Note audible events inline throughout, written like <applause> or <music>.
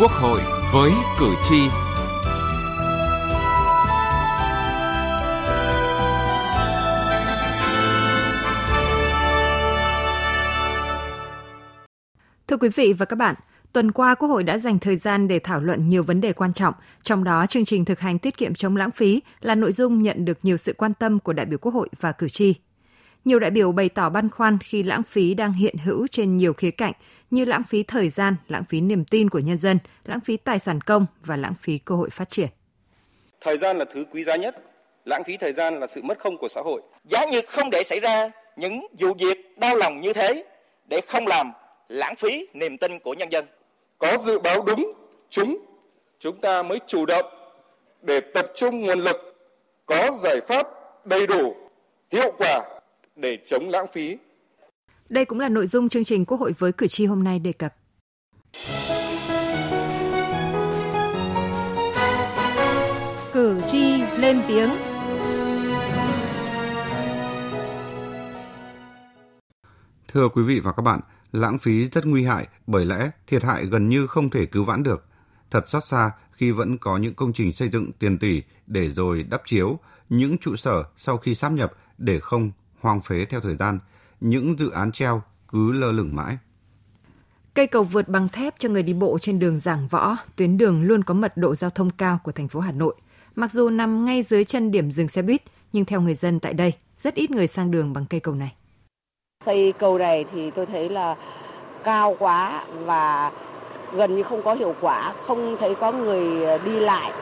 Quốc hội với cử tri. Thưa quý vị và các bạn, Tuần qua, Quốc hội đã dành thời gian để thảo luận nhiều vấn đề quan trọng, trong đó chương trình thực hành tiết kiệm chống lãng phí là nội dung nhận được nhiều sự quan tâm của đại biểu Quốc hội và cử tri. Nhiều đại biểu bày tỏ băn khoăn khi lãng phí đang hiện hữu trên nhiều khía cạnh như lãng phí thời gian, lãng phí niềm tin của nhân dân, lãng phí tài sản công và lãng phí cơ hội phát triển. Thời gian là thứ quý giá nhất, lãng phí thời gian là sự mất không của xã hội. Giá như không để xảy ra những vụ việc đau lòng như thế để không làm lãng phí niềm tin của nhân dân. Có dự báo đúng, chúng, chúng ta mới chủ động để tập trung nguồn lực, có giải pháp đầy đủ, hiệu quả để chống lãng phí. Đây cũng là nội dung chương trình Quốc hội với cử tri hôm nay đề cập. Cử tri lên tiếng. Thưa quý vị và các bạn, lãng phí rất nguy hại bởi lẽ thiệt hại gần như không thể cứu vãn được. Thật xót xa khi vẫn có những công trình xây dựng tiền tỷ để rồi đắp chiếu, những trụ sở sau khi sáp nhập để không hoang phế theo thời gian, những dự án treo cứ lơ lửng mãi. Cây cầu vượt bằng thép cho người đi bộ trên đường Giảng Võ, tuyến đường luôn có mật độ giao thông cao của thành phố Hà Nội. Mặc dù nằm ngay dưới chân điểm dừng xe buýt, nhưng theo người dân tại đây, rất ít người sang đường bằng cây cầu này. Xây cầu này thì tôi thấy là cao quá và gần như không có hiệu quả, không thấy có người đi lại.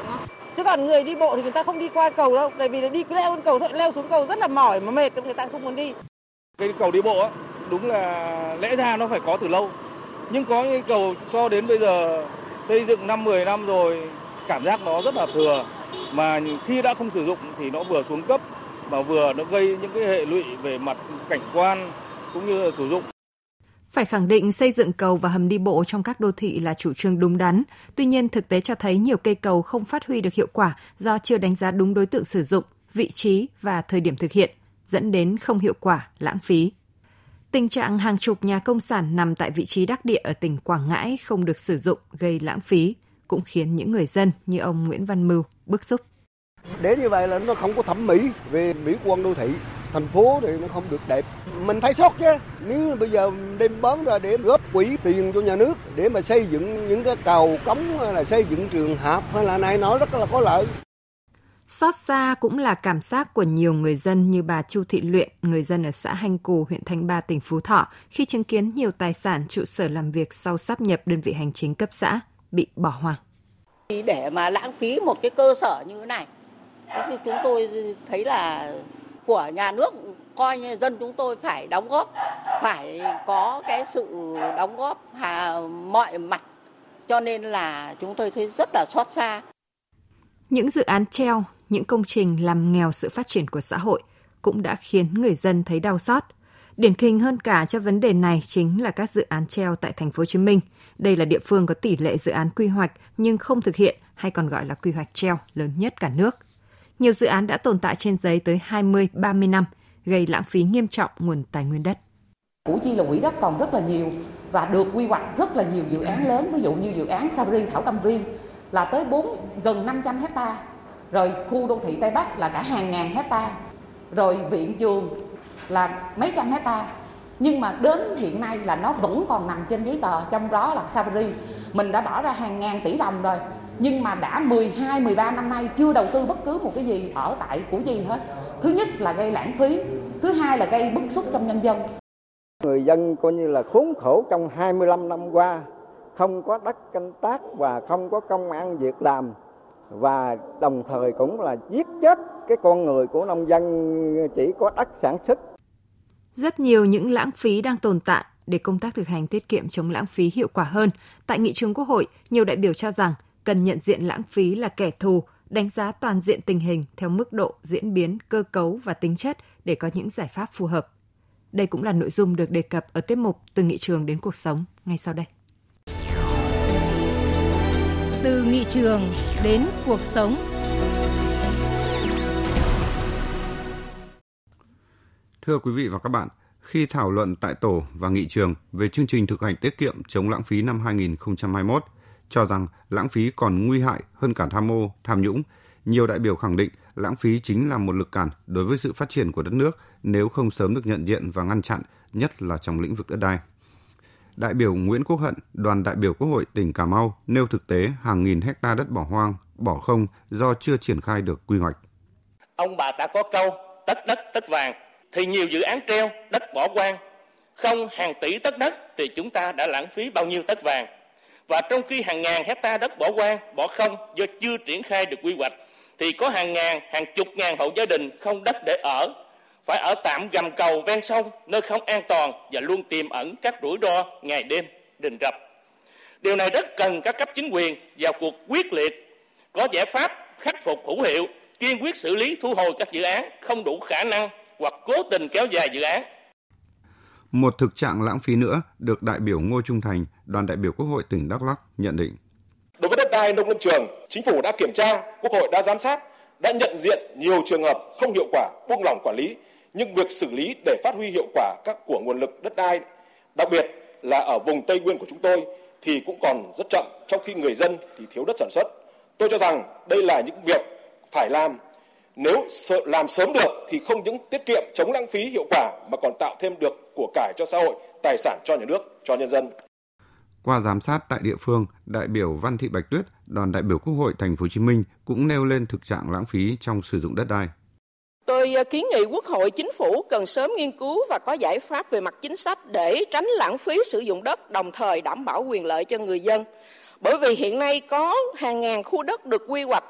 Chứ còn người đi bộ thì người ta không đi qua cầu đâu, tại vì đi leo lên cầu thôi, leo xuống cầu rất là mỏi mà mệt, người ta không muốn đi. Cái cầu đi bộ á, đúng là lẽ ra nó phải có từ lâu. Nhưng có những cầu cho đến bây giờ xây dựng năm 10 năm rồi cảm giác nó rất là thừa mà khi đã không sử dụng thì nó vừa xuống cấp mà vừa nó gây những cái hệ lụy về mặt cảnh quan cũng như là sử dụng phải khẳng định xây dựng cầu và hầm đi bộ trong các đô thị là chủ trương đúng đắn. Tuy nhiên, thực tế cho thấy nhiều cây cầu không phát huy được hiệu quả do chưa đánh giá đúng đối tượng sử dụng, vị trí và thời điểm thực hiện, dẫn đến không hiệu quả, lãng phí. Tình trạng hàng chục nhà công sản nằm tại vị trí đắc địa ở tỉnh Quảng Ngãi không được sử dụng gây lãng phí, cũng khiến những người dân như ông Nguyễn Văn Mưu bức xúc. Đến như vậy là nó không có thẩm mỹ về mỹ quan đô thị thành phố thì nó không được đẹp. Mình thấy sót chứ. Nếu bây giờ đem bán ra để góp quỹ tiền cho nhà nước để mà xây dựng những cái cầu cống hay là xây dựng trường học hay là này nó rất là có lợi. Xót xa cũng là cảm giác của nhiều người dân như bà Chu Thị Luyện, người dân ở xã Hanh Cù, huyện Thanh Ba, tỉnh Phú Thọ, khi chứng kiến nhiều tài sản trụ sở làm việc sau sắp nhập đơn vị hành chính cấp xã bị bỏ hoang. Để mà lãng phí một cái cơ sở như thế này, thì chúng tôi thấy là của nhà nước coi như dân chúng tôi phải đóng góp phải có cái sự đóng góp hà, mọi mặt. Cho nên là chúng tôi thấy rất là xót xa. Những dự án treo những công trình làm nghèo sự phát triển của xã hội cũng đã khiến người dân thấy đau xót. Điển hình hơn cả cho vấn đề này chính là các dự án treo tại thành phố Hồ Chí Minh. Đây là địa phương có tỷ lệ dự án quy hoạch nhưng không thực hiện hay còn gọi là quy hoạch treo lớn nhất cả nước nhiều dự án đã tồn tại trên giấy tới 20-30 năm, gây lãng phí nghiêm trọng nguồn tài nguyên đất. Củ Chi là quỹ đất còn rất là nhiều và được quy hoạch rất là nhiều dự án lớn, ví dụ như dự án Sabri Thảo Cầm Viên là tới 4 gần 500 hecta, rồi khu đô thị Tây Bắc là cả hàng ngàn hecta, rồi viện trường là mấy trăm hecta. Nhưng mà đến hiện nay là nó vẫn còn nằm trên giấy tờ, trong đó là Sabri. Mình đã bỏ ra hàng ngàn tỷ đồng rồi, nhưng mà đã 12 13 năm nay chưa đầu tư bất cứ một cái gì ở tại Củ Chi hết. Thứ nhất là gây lãng phí, thứ hai là gây bức xúc trong nhân dân. Người dân coi như là khốn khổ trong 25 năm qua, không có đất canh tác và không có công ăn việc làm và đồng thời cũng là giết chết cái con người của nông dân chỉ có đất sản xuất. Rất nhiều những lãng phí đang tồn tại để công tác thực hành tiết kiệm chống lãng phí hiệu quả hơn. Tại nghị trường Quốc hội, nhiều đại biểu cho rằng cần nhận diện lãng phí là kẻ thù, đánh giá toàn diện tình hình theo mức độ diễn biến, cơ cấu và tính chất để có những giải pháp phù hợp. Đây cũng là nội dung được đề cập ở tiết mục Từ nghị trường đến cuộc sống ngay sau đây. Từ nghị trường đến cuộc sống. Thưa quý vị và các bạn, khi thảo luận tại tổ và nghị trường về chương trình thực hành tiết kiệm chống lãng phí năm 2021, cho rằng lãng phí còn nguy hại hơn cả tham mô, tham nhũng. Nhiều đại biểu khẳng định lãng phí chính là một lực cản đối với sự phát triển của đất nước nếu không sớm được nhận diện và ngăn chặn, nhất là trong lĩnh vực đất đai. Đại biểu Nguyễn Quốc Hận, đoàn đại biểu Quốc hội tỉnh Cà Mau nêu thực tế hàng nghìn hecta đất bỏ hoang, bỏ không do chưa triển khai được quy hoạch. Ông bà ta có câu tất đất tất vàng thì nhiều dự án treo đất bỏ hoang không hàng tỷ tất đất thì chúng ta đã lãng phí bao nhiêu tất vàng và trong khi hàng ngàn hecta đất bỏ hoang, bỏ không do chưa triển khai được quy hoạch, thì có hàng ngàn, hàng chục ngàn hộ gia đình không đất để ở. Phải ở tạm gầm cầu ven sông, nơi không an toàn và luôn tiềm ẩn các rủi ro ngày đêm, đình rập. Điều này rất cần các cấp chính quyền vào cuộc quyết liệt, có giải pháp khắc phục hữu hiệu, kiên quyết xử lý, thu hồi các dự án không đủ khả năng hoặc cố tình kéo dài dự án một thực trạng lãng phí nữa được đại biểu Ngô Trung Thành, đoàn đại biểu Quốc hội tỉnh Đắk Lắk nhận định. Đối với đất đai nông lâm trường, chính phủ đã kiểm tra, Quốc hội đã giám sát, đã nhận diện nhiều trường hợp không hiệu quả, buông lỏng quản lý, nhưng việc xử lý để phát huy hiệu quả các của nguồn lực đất đai, đặc biệt là ở vùng Tây Nguyên của chúng tôi thì cũng còn rất chậm, trong khi người dân thì thiếu đất sản xuất. Tôi cho rằng đây là những việc phải làm nếu làm sớm được thì không những tiết kiệm chống lãng phí hiệu quả mà còn tạo thêm được của cải cho xã hội, tài sản cho nhà nước, cho nhân dân. Qua giám sát tại địa phương, đại biểu Văn Thị Bạch Tuyết, đoàn đại biểu Quốc hội Thành phố Hồ Chí Minh cũng nêu lên thực trạng lãng phí trong sử dụng đất đai. Tôi ờ, kiến nghị Quốc hội, Chính phủ cần sớm nghiên cứu và có giải pháp về mặt chính sách để tránh lãng phí sử dụng đất, đồng thời đảm bảo quyền lợi cho người dân. Bởi vì hiện nay có hàng ngàn khu đất được quy hoạch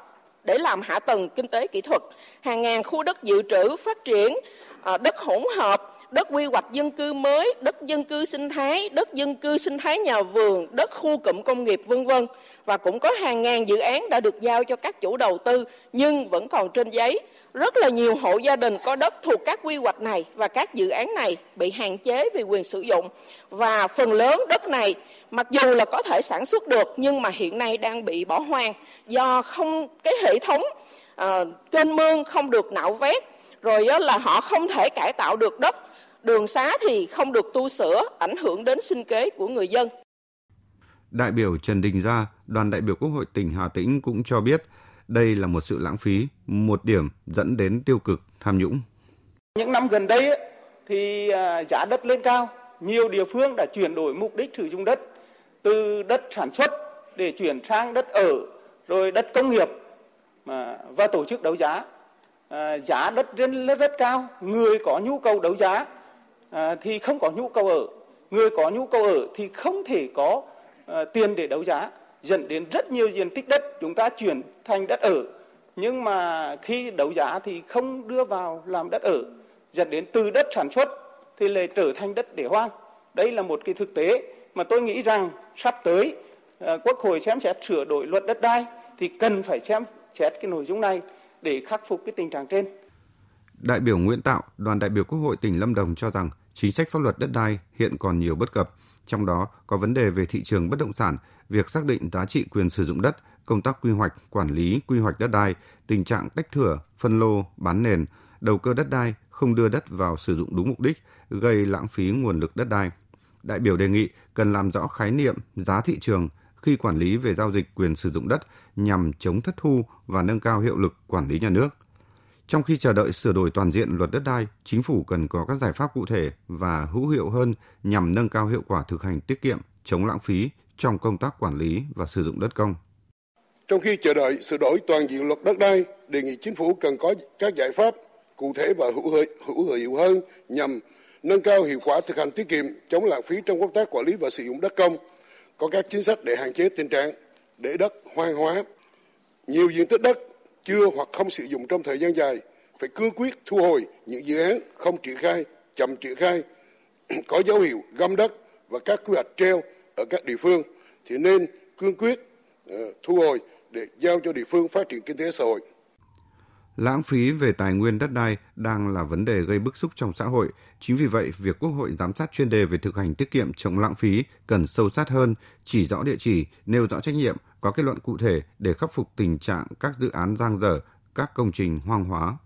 để làm hạ tầng kinh tế kỹ thuật, hàng ngàn khu đất dự trữ phát triển, ờ, đất hỗn hợp, đất quy hoạch dân cư mới, đất dân cư sinh thái, đất dân cư sinh thái nhà vườn, đất khu cụm công nghiệp vân vân. Và cũng có hàng ngàn dự án đã được giao cho các chủ đầu tư nhưng vẫn còn trên giấy. Rất là nhiều hộ gia đình có đất thuộc các quy hoạch này và các dự án này bị hạn chế về quyền sử dụng. Và phần lớn đất này mặc dù là có thể sản xuất được nhưng mà hiện nay đang bị bỏ hoang do không cái hệ thống uh, kênh mương không được nạo vét. Rồi là họ không thể cải tạo được đất đường xá thì không được tu sửa ảnh hưởng đến sinh kế của người dân Đại biểu Trần Đình Gia, đoàn đại biểu Quốc hội tỉnh Hà Tĩnh cũng cho biết đây là một sự lãng phí, một điểm dẫn đến tiêu cực tham nhũng. Những năm gần đây thì à, giá đất lên cao, nhiều địa phương đã chuyển đổi mục đích sử dụng đất từ đất sản xuất để chuyển sang đất ở, rồi đất công nghiệp và tổ chức đấu giá. À, giá đất rất, rất cao, người có nhu cầu đấu giá à, thì không có nhu cầu ở, người có nhu cầu ở thì không thể có à, tiền để đấu giá. Dẫn đến rất nhiều diện tích đất chúng ta chuyển thành đất ở. Nhưng mà khi đấu giá thì không đưa vào làm đất ở. Dẫn đến từ đất sản xuất thì lại trở thành đất để hoang. Đây là một cái thực tế mà tôi nghĩ rằng sắp tới à, quốc hội xem xét sửa đổi luật đất đai thì cần phải xem xét cái nội dung này để khắc phục cái tình trạng trên. Đại biểu Nguyễn Tạo, đoàn đại biểu Quốc hội tỉnh Lâm Đồng cho rằng chính sách pháp luật đất đai hiện còn nhiều bất cập, trong đó có vấn đề về thị trường bất động sản, việc xác định giá trị quyền sử dụng đất, công tác quy hoạch, quản lý, quy hoạch đất đai, tình trạng tách thửa, phân lô, bán nền, đầu cơ đất đai, không đưa đất vào sử dụng đúng mục đích, gây lãng phí nguồn lực đất đai. Đại biểu đề nghị cần làm rõ khái niệm giá thị trường khi quản lý về giao dịch quyền sử dụng đất nhằm chống thất thu và nâng cao hiệu lực quản lý nhà nước. Trong khi chờ đợi sửa đổi toàn diện luật đất đai, chính phủ cần có các giải pháp cụ thể và hữu hiệu hơn nhằm nâng cao hiệu quả thực hành tiết kiệm, chống lãng phí trong công tác quản lý và sử dụng đất công. Trong khi chờ đợi sửa đổi toàn diện luật đất đai, đề nghị chính phủ cần có các giải pháp cụ thể và hữu hiệu, hữu hiệu hơn nhằm nâng cao hiệu quả thực hành tiết kiệm, chống lãng phí trong công tác quản lý và sử dụng đất công, có các chính sách để hạn chế tình trạng để đất hoang hóa. Nhiều diện tích đất chưa hoặc không sử dụng trong thời gian dài phải cương quyết thu hồi những dự án không triển khai, chậm triển khai, <clears throat> có dấu hiệu găm đất và các quy hoạch treo ở các địa phương thì nên cương quyết ờ, thu hồi để giao cho địa phương phát triển kinh tế xã hội. Lãng phí về tài nguyên đất đai đang là vấn đề gây bức xúc trong xã hội. Chính vì vậy, việc Quốc hội giám sát chuyên đề về thực hành tiết kiệm chống lãng phí cần sâu sát hơn, chỉ rõ địa chỉ, nêu rõ trách nhiệm, có kết luận cụ thể để khắc phục tình trạng các dự án giang dở, các công trình hoang hóa.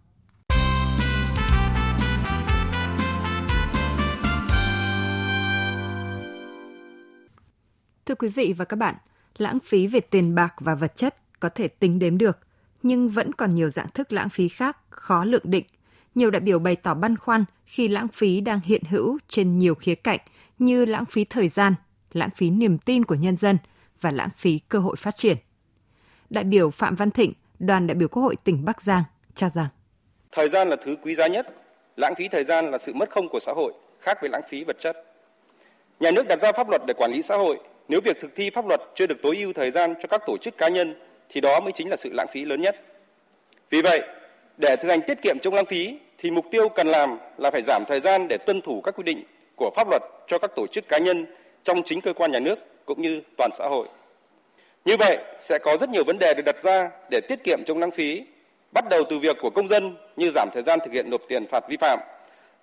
Thưa quý vị và các bạn, Lãng phí về tiền bạc và vật chất có thể tính đếm được, nhưng vẫn còn nhiều dạng thức lãng phí khác khó lượng định. Nhiều đại biểu bày tỏ băn khoăn khi lãng phí đang hiện hữu trên nhiều khía cạnh như lãng phí thời gian, lãng phí niềm tin của nhân dân và lãng phí cơ hội phát triển. Đại biểu Phạm Văn Thịnh, đoàn đại biểu Quốc hội tỉnh Bắc Giang cho rằng Thời gian là thứ quý giá nhất, lãng phí thời gian là sự mất không của xã hội, khác với lãng phí vật chất. Nhà nước đặt ra pháp luật để quản lý xã hội, nếu việc thực thi pháp luật chưa được tối ưu thời gian cho các tổ chức cá nhân thì đó mới chính là sự lãng phí lớn nhất. Vì vậy, để thực hành tiết kiệm chống lãng phí thì mục tiêu cần làm là phải giảm thời gian để tuân thủ các quy định của pháp luật cho các tổ chức cá nhân trong chính cơ quan nhà nước cũng như toàn xã hội. Như vậy sẽ có rất nhiều vấn đề được đặt ra để tiết kiệm chống lãng phí, bắt đầu từ việc của công dân như giảm thời gian thực hiện nộp tiền phạt vi phạm,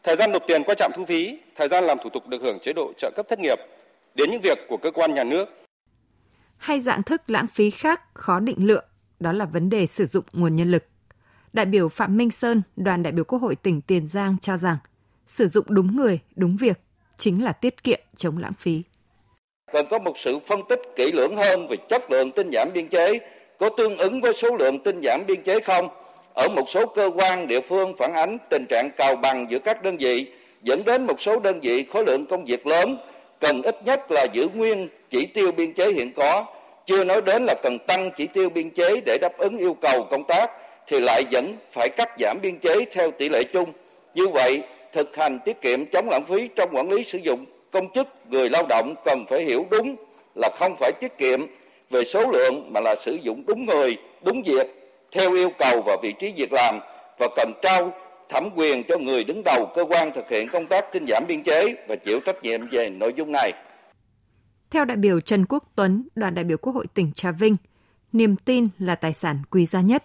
thời gian nộp tiền qua trạm thu phí, thời gian làm thủ tục được hưởng chế độ trợ cấp thất nghiệp, đến những việc của cơ quan nhà nước. Hay dạng thức lãng phí khác khó định lượng, đó là vấn đề sử dụng nguồn nhân lực. Đại biểu Phạm Minh Sơn, đoàn đại biểu Quốc hội tỉnh Tiền Giang cho rằng sử dụng đúng người, đúng việc chính là tiết kiệm chống lãng phí. Cần có một sự phân tích kỹ lưỡng hơn về chất lượng tinh giảm biên chế có tương ứng với số lượng tinh giảm biên chế không? Ở một số cơ quan địa phương phản ánh tình trạng cào bằng giữa các đơn vị dẫn đến một số đơn vị khối lượng công việc lớn cần ít nhất là giữ nguyên chỉ tiêu biên chế hiện có, chưa nói đến là cần tăng chỉ tiêu biên chế để đáp ứng yêu cầu công tác thì lại vẫn phải cắt giảm biên chế theo tỷ lệ chung. Như vậy, thực hành tiết kiệm chống lãng phí trong quản lý sử dụng công chức, người lao động cần phải hiểu đúng là không phải tiết kiệm về số lượng mà là sử dụng đúng người, đúng việc theo yêu cầu và vị trí việc làm và cần trao thẩm quyền cho người đứng đầu cơ quan thực hiện công tác tinh giảm biên chế và chịu trách nhiệm về nội dung này. Theo đại biểu Trần Quốc Tuấn, đoàn đại biểu Quốc hội tỉnh Trà Vinh, niềm tin là tài sản quý giá nhất.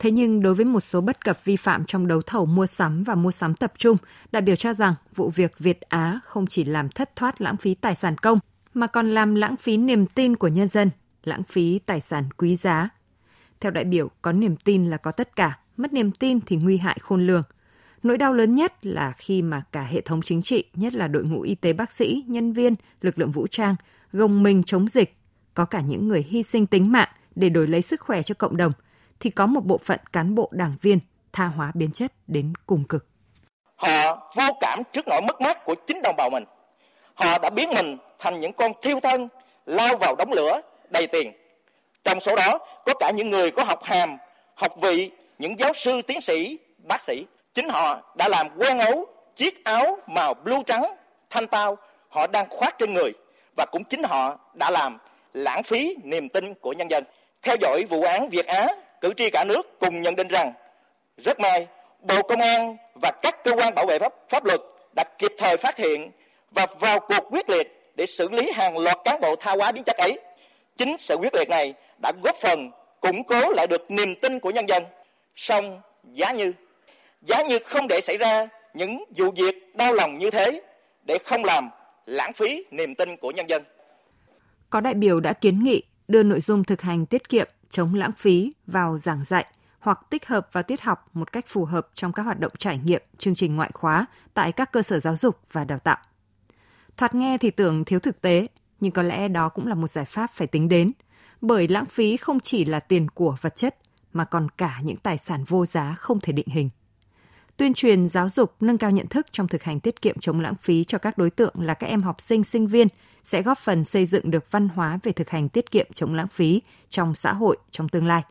Thế nhưng đối với một số bất cập vi phạm trong đấu thầu mua sắm và mua sắm tập trung, đại biểu cho rằng vụ việc Việt Á không chỉ làm thất thoát lãng phí tài sản công, mà còn làm lãng phí niềm tin của nhân dân, lãng phí tài sản quý giá. Theo đại biểu, có niềm tin là có tất cả, mất niềm tin thì nguy hại khôn lường. Nỗi đau lớn nhất là khi mà cả hệ thống chính trị, nhất là đội ngũ y tế bác sĩ, nhân viên, lực lượng vũ trang, gồng mình chống dịch, có cả những người hy sinh tính mạng để đổi lấy sức khỏe cho cộng đồng, thì có một bộ phận cán bộ đảng viên tha hóa biến chất đến cùng cực. Họ vô cảm trước nỗi mất mát của chính đồng bào mình. Họ đã biến mình thành những con thiêu thân, lao vào đống lửa đầy tiền. Trong số đó có cả những người có học hàm, học vị, những giáo sư, tiến sĩ, bác sĩ. Chính họ đã làm quen ấu chiếc áo màu blue trắng thanh tao họ đang khoác trên người và cũng chính họ đã làm lãng phí niềm tin của nhân dân. Theo dõi vụ án Việt Á, cử tri cả nước cùng nhận định rằng rất may Bộ Công an và các cơ quan bảo vệ pháp, pháp luật đã kịp thời phát hiện và vào cuộc quyết liệt để xử lý hàng loạt cán bộ tha hóa biến chất ấy. Chính sự quyết liệt này đã góp phần củng cố lại được niềm tin của nhân dân. Song giá như, giá như không để xảy ra những vụ việc đau lòng như thế để không làm lãng phí niềm tin của nhân dân. Có đại biểu đã kiến nghị đưa nội dung thực hành tiết kiệm, chống lãng phí vào giảng dạy hoặc tích hợp vào tiết học một cách phù hợp trong các hoạt động trải nghiệm, chương trình ngoại khóa tại các cơ sở giáo dục và đào tạo. Thoạt nghe thì tưởng thiếu thực tế, nhưng có lẽ đó cũng là một giải pháp phải tính đến, bởi lãng phí không chỉ là tiền của vật chất mà còn cả những tài sản vô giá không thể định hình. Tuyên truyền giáo dục nâng cao nhận thức trong thực hành tiết kiệm chống lãng phí cho các đối tượng là các em học sinh, sinh viên sẽ góp phần xây dựng được văn hóa về thực hành tiết kiệm chống lãng phí trong xã hội trong tương lai.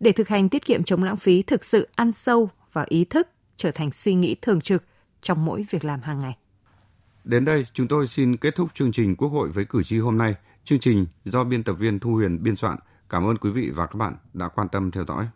Để thực hành tiết kiệm chống lãng phí thực sự ăn sâu vào ý thức, trở thành suy nghĩ thường trực trong mỗi việc làm hàng ngày. Đến đây, chúng tôi xin kết thúc chương trình Quốc hội với cử tri hôm nay. Chương trình do biên tập viên Thu Huyền biên soạn. Cảm ơn quý vị và các bạn đã quan tâm theo dõi.